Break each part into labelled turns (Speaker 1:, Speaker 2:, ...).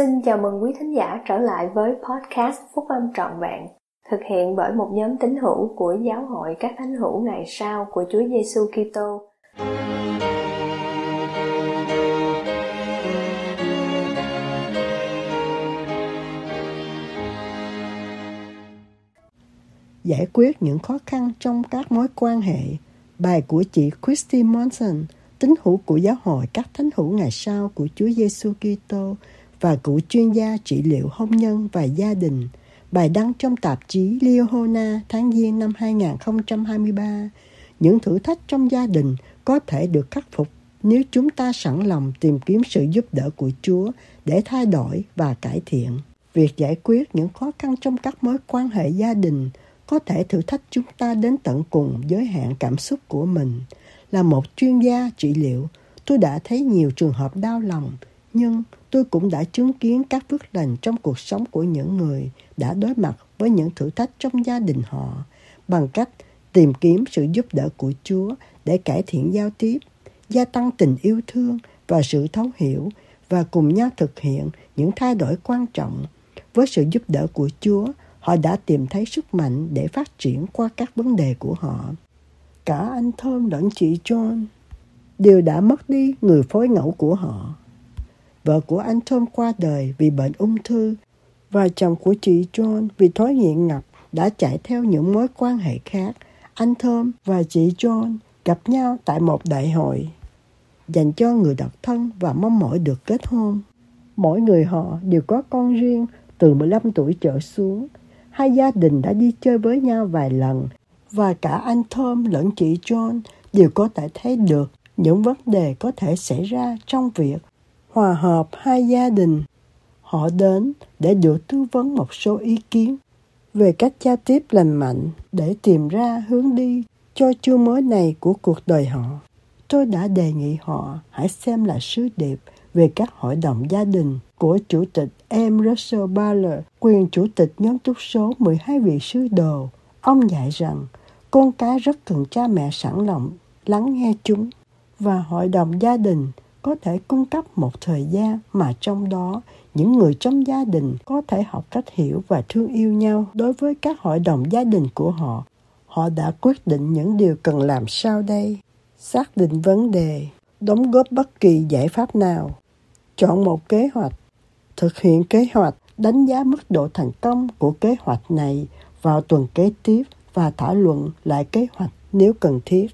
Speaker 1: Xin chào mừng quý thính giả trở lại với podcast Phúc Âm Trọn Vẹn, thực hiện bởi một nhóm tín hữu của Giáo hội các thánh hữu ngày sau của Chúa Giêsu Kitô.
Speaker 2: Giải quyết những khó khăn trong các mối quan hệ Bài của chị Christy Monson, tín hữu của giáo hội các thánh hữu ngày sau của Chúa Giêsu Kitô và cựu chuyên gia trị liệu hôn nhân và gia đình. Bài đăng trong tạp chí Liahona tháng Giêng năm 2023. Những thử thách trong gia đình có thể được khắc phục nếu chúng ta sẵn lòng tìm kiếm sự giúp đỡ của Chúa để thay đổi và cải thiện. Việc giải quyết những khó khăn trong các mối quan hệ gia đình có thể thử thách chúng ta đến tận cùng giới hạn cảm xúc của mình. Là một chuyên gia trị liệu, tôi đã thấy nhiều trường hợp đau lòng, nhưng tôi cũng đã chứng kiến các phước lành trong cuộc sống của những người đã đối mặt với những thử thách trong gia đình họ bằng cách tìm kiếm sự giúp đỡ của Chúa để cải thiện giao tiếp, gia tăng tình yêu thương và sự thấu hiểu và cùng nhau thực hiện những thay đổi quan trọng. Với sự giúp đỡ của Chúa, họ đã tìm thấy sức mạnh để phát triển qua các vấn đề của họ. Cả anh Thơm lẫn chị John đều đã mất đi người phối ngẫu của họ. Vợ của anh Thơm qua đời vì bệnh ung thư và chồng của chị John vì thói nghiện ngập đã chạy theo những mối quan hệ khác. Anh Thơm và chị John gặp nhau tại một đại hội dành cho người độc thân và mong mỏi được kết hôn. Mỗi người họ đều có con riêng từ 15 tuổi trở xuống hai gia đình đã đi chơi với nhau vài lần và cả anh Thơm lẫn chị John đều có thể thấy được những vấn đề có thể xảy ra trong việc hòa hợp hai gia đình. Họ đến để được tư vấn một số ý kiến về cách giao tiếp lành mạnh để tìm ra hướng đi cho chương mới này của cuộc đời họ. Tôi đã đề nghị họ hãy xem lại sứ điệp về các hội đồng gia đình của Chủ tịch M. Russell Butler, quyền Chủ tịch nhóm túc số 12 vị sứ đồ. Ông dạy rằng con cái rất cần cha mẹ sẵn lòng lắng nghe chúng và hội đồng gia đình có thể cung cấp một thời gian mà trong đó những người trong gia đình có thể học cách hiểu và thương yêu nhau đối với các hội đồng gia đình của họ. Họ đã quyết định những điều cần làm sau đây. Xác định vấn đề, đóng góp bất kỳ giải pháp nào, chọn một kế hoạch, thực hiện kế hoạch, đánh giá mức độ thành công của kế hoạch này vào tuần kế tiếp và thảo luận lại kế hoạch nếu cần thiết.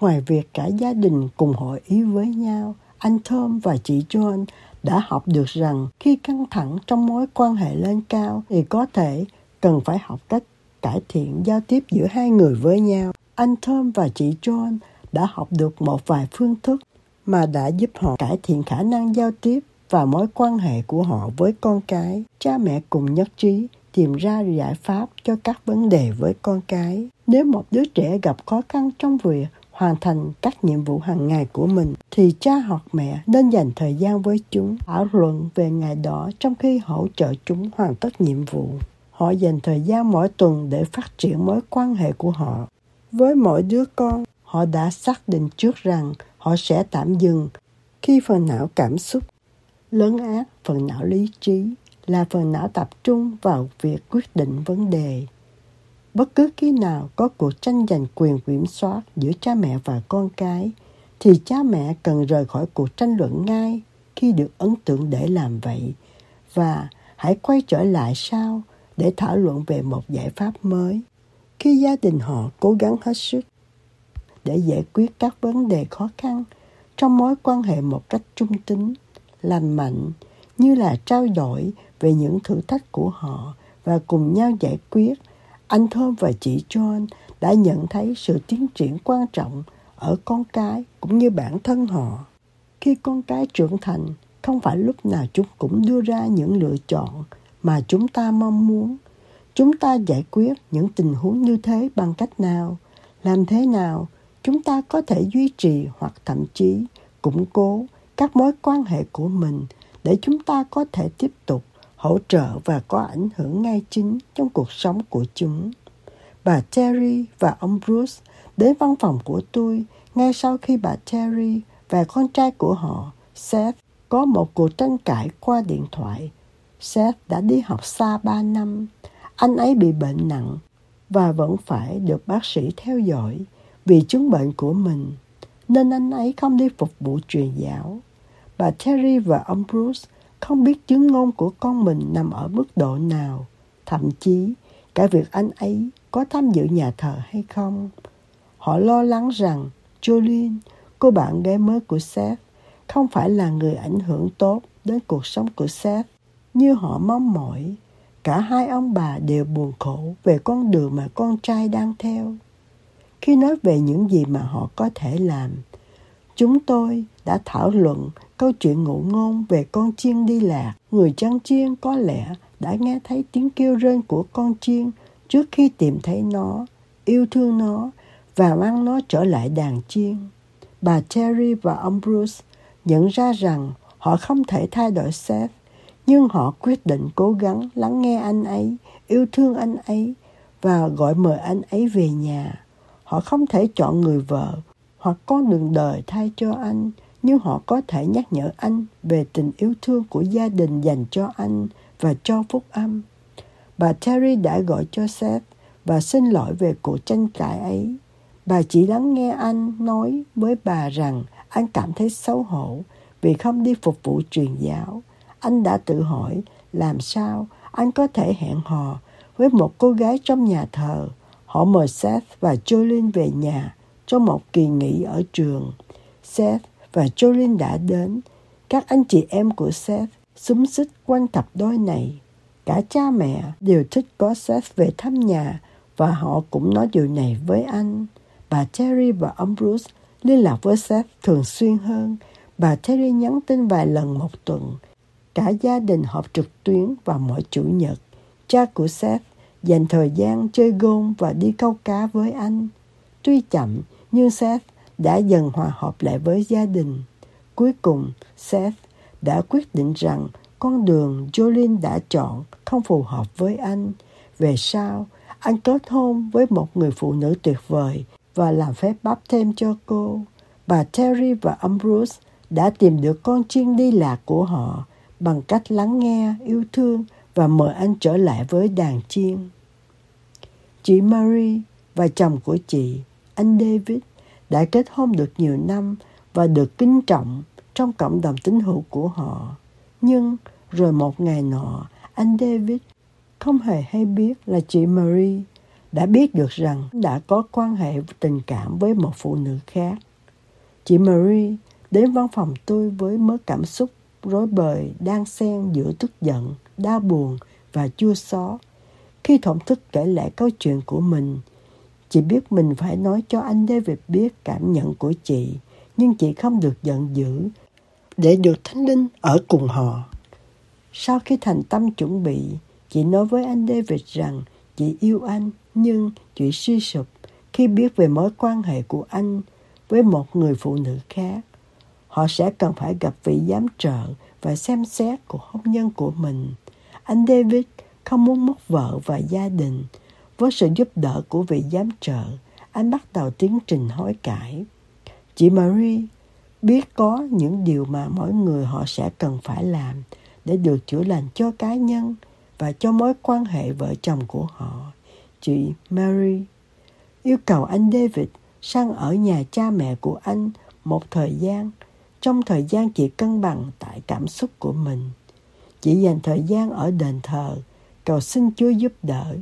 Speaker 2: Ngoài việc cả gia đình cùng hội ý với nhau, anh Thơm và chị John đã học được rằng khi căng thẳng trong mối quan hệ lên cao thì có thể cần phải học cách cải thiện giao tiếp giữa hai người với nhau. Anh Thơm và chị John đã học được một vài phương thức mà đã giúp họ cải thiện khả năng giao tiếp và mối quan hệ của họ với con cái. Cha mẹ cùng nhất trí tìm ra giải pháp cho các vấn đề với con cái. Nếu một đứa trẻ gặp khó khăn trong việc hoàn thành các nhiệm vụ hàng ngày của mình, thì cha hoặc mẹ nên dành thời gian với chúng, thảo luận về ngày đó trong khi hỗ trợ chúng hoàn tất nhiệm vụ. Họ dành thời gian mỗi tuần để phát triển mối quan hệ của họ. Với mỗi đứa con, họ đã xác định trước rằng họ sẽ tạm dừng khi phần não cảm xúc lớn ác, phần não lý trí là phần não tập trung vào việc quyết định vấn đề bất cứ khi nào có cuộc tranh giành quyền kiểm soát giữa cha mẹ và con cái, thì cha mẹ cần rời khỏi cuộc tranh luận ngay khi được ấn tượng để làm vậy. Và hãy quay trở lại sau để thảo luận về một giải pháp mới. Khi gia đình họ cố gắng hết sức để giải quyết các vấn đề khó khăn trong mối quan hệ một cách trung tính, lành mạnh, như là trao đổi về những thử thách của họ và cùng nhau giải quyết anh Thơm và chị John đã nhận thấy sự tiến triển quan trọng ở con cái cũng như bản thân họ. Khi con cái trưởng thành, không phải lúc nào chúng cũng đưa ra những lựa chọn mà chúng ta mong muốn. Chúng ta giải quyết những tình huống như thế bằng cách nào? Làm thế nào chúng ta có thể duy trì hoặc thậm chí củng cố các mối quan hệ của mình để chúng ta có thể tiếp tục hỗ trợ và có ảnh hưởng ngay chính trong cuộc sống của chúng. Bà Terry và ông Bruce đến văn phòng của tôi ngay sau khi bà Terry và con trai của họ, Seth, có một cuộc tranh cãi qua điện thoại Seth đã đi học xa 3 năm. Anh ấy bị bệnh nặng và vẫn phải được bác sĩ theo dõi vì chứng bệnh của mình, nên anh ấy không đi phục vụ truyền giáo. Bà Terry và ông Bruce không biết chứng ngôn của con mình nằm ở mức độ nào, thậm chí cả việc anh ấy có tham dự nhà thờ hay không. Họ lo lắng rằng Jolene, cô bạn gái mới của Seth, không phải là người ảnh hưởng tốt đến cuộc sống của Seth như họ mong mỏi. Cả hai ông bà đều buồn khổ về con đường mà con trai đang theo. Khi nói về những gì mà họ có thể làm, chúng tôi đã thảo luận câu chuyện ngụ ngôn về con chiên đi lạc. Người chăn chiên có lẽ đã nghe thấy tiếng kêu rên của con chiên trước khi tìm thấy nó, yêu thương nó và mang nó trở lại đàn chiên. Bà Terry và ông Bruce nhận ra rằng họ không thể thay đổi Seth, nhưng họ quyết định cố gắng lắng nghe anh ấy, yêu thương anh ấy và gọi mời anh ấy về nhà. Họ không thể chọn người vợ hoặc con đường đời thay cho anh, nhưng họ có thể nhắc nhở anh về tình yêu thương của gia đình dành cho anh và cho phúc âm. Bà Terry đã gọi cho Seth và xin lỗi về cuộc tranh cãi ấy. Bà chỉ lắng nghe anh nói với bà rằng anh cảm thấy xấu hổ vì không đi phục vụ truyền giáo. Anh đã tự hỏi làm sao anh có thể hẹn hò với một cô gái trong nhà thờ. Họ mời Seth và Jolene về nhà trong một kỳ nghỉ ở trường. Seth và Jolene đã đến. Các anh chị em của Seth xúm xích quanh cặp đôi này. Cả cha mẹ đều thích có Seth về thăm nhà và họ cũng nói điều này với anh. Bà Terry và ông Bruce liên lạc với Seth thường xuyên hơn. Bà Terry nhắn tin vài lần một tuần. Cả gia đình họp trực tuyến vào mỗi chủ nhật. Cha của Seth dành thời gian chơi gôn và đi câu cá với anh. Tuy chậm, nhưng Seth đã dần hòa hợp lại với gia đình. Cuối cùng, Seth đã quyết định rằng con đường Jolene đã chọn không phù hợp với anh. Về sau, anh kết hôn với một người phụ nữ tuyệt vời và làm phép bắp thêm cho cô. Bà Terry và ông Bruce đã tìm được con chiên đi lạc của họ bằng cách lắng nghe, yêu thương và mời anh trở lại với đàn chiên. Chị Marie và chồng của chị, anh David, đã kết hôn được nhiều năm và được kính trọng trong cộng đồng tín hữu của họ. Nhưng rồi một ngày nọ, anh David không hề hay biết là chị Marie đã biết được rằng đã có quan hệ tình cảm với một phụ nữ khác. Chị Marie đến văn phòng tôi với mớ cảm xúc rối bời đang xen giữa tức giận, đau buồn và chua xót. Khi thổn thức kể lại câu chuyện của mình, chị biết mình phải nói cho anh David biết cảm nhận của chị, nhưng chị không được giận dữ để được thánh linh ở cùng họ. Sau khi thành tâm chuẩn bị, chị nói với anh David rằng chị yêu anh, nhưng chị suy sụp khi biết về mối quan hệ của anh với một người phụ nữ khác. Họ sẽ cần phải gặp vị giám trợ và xem xét cuộc hôn nhân của mình. Anh David không muốn mất vợ và gia đình. Với sự giúp đỡ của vị giám trợ, anh bắt đầu tiến trình hối cải. Chị Marie biết có những điều mà mỗi người họ sẽ cần phải làm để được chữa lành cho cá nhân và cho mối quan hệ vợ chồng của họ. Chị Mary yêu cầu anh David sang ở nhà cha mẹ của anh một thời gian, trong thời gian chị cân bằng tại cảm xúc của mình. Chị dành thời gian ở đền thờ, cầu xin Chúa giúp đỡ.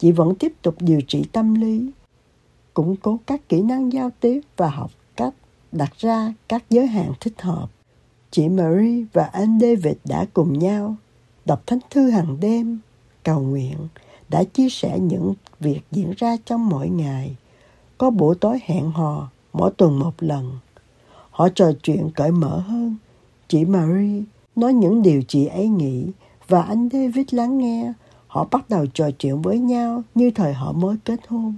Speaker 2: Chị vẫn tiếp tục điều trị tâm lý, củng cố các kỹ năng giao tiếp và học cách đặt ra các giới hạn thích hợp. Chị Marie và anh David đã cùng nhau đọc thánh thư hàng đêm, cầu nguyện, đã chia sẻ những việc diễn ra trong mỗi ngày. Có buổi tối hẹn hò mỗi tuần một lần. Họ trò chuyện cởi mở hơn. Chị Marie nói những điều chị ấy nghĩ và anh David lắng nghe. Họ bắt đầu trò chuyện với nhau như thời họ mới kết hôn.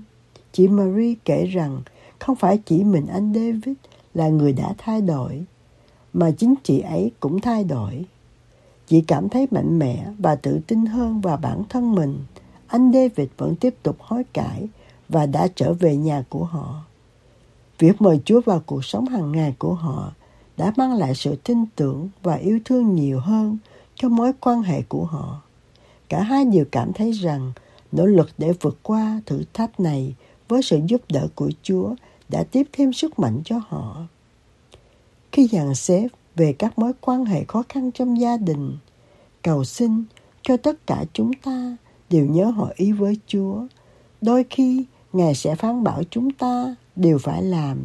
Speaker 2: Chị Marie kể rằng không phải chỉ mình anh David là người đã thay đổi, mà chính chị ấy cũng thay đổi. Chị cảm thấy mạnh mẽ và tự tin hơn vào bản thân mình. Anh David vẫn tiếp tục hối cải và đã trở về nhà của họ. Việc mời Chúa vào cuộc sống hàng ngày của họ đã mang lại sự tin tưởng và yêu thương nhiều hơn cho mối quan hệ của họ. Cả hai đều cảm thấy rằng nỗ lực để vượt qua thử thách này với sự giúp đỡ của Chúa đã tiếp thêm sức mạnh cho họ. Khi dàn xếp về các mối quan hệ khó khăn trong gia đình, cầu xin cho tất cả chúng ta đều nhớ hội ý với Chúa. Đôi khi Ngài sẽ phán bảo chúng ta đều phải làm.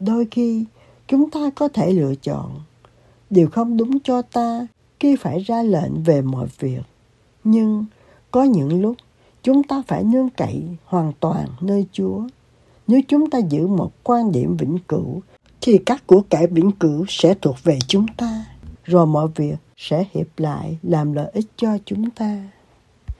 Speaker 2: Đôi khi chúng ta có thể lựa chọn. Điều không đúng cho ta khi phải ra lệnh về mọi việc. Nhưng có những lúc chúng ta phải nương cậy hoàn toàn nơi Chúa. Nếu chúng ta giữ một quan điểm vĩnh cửu, thì các của cải vĩnh cửu sẽ thuộc về chúng ta, rồi mọi việc sẽ hiệp lại làm lợi ích cho chúng ta.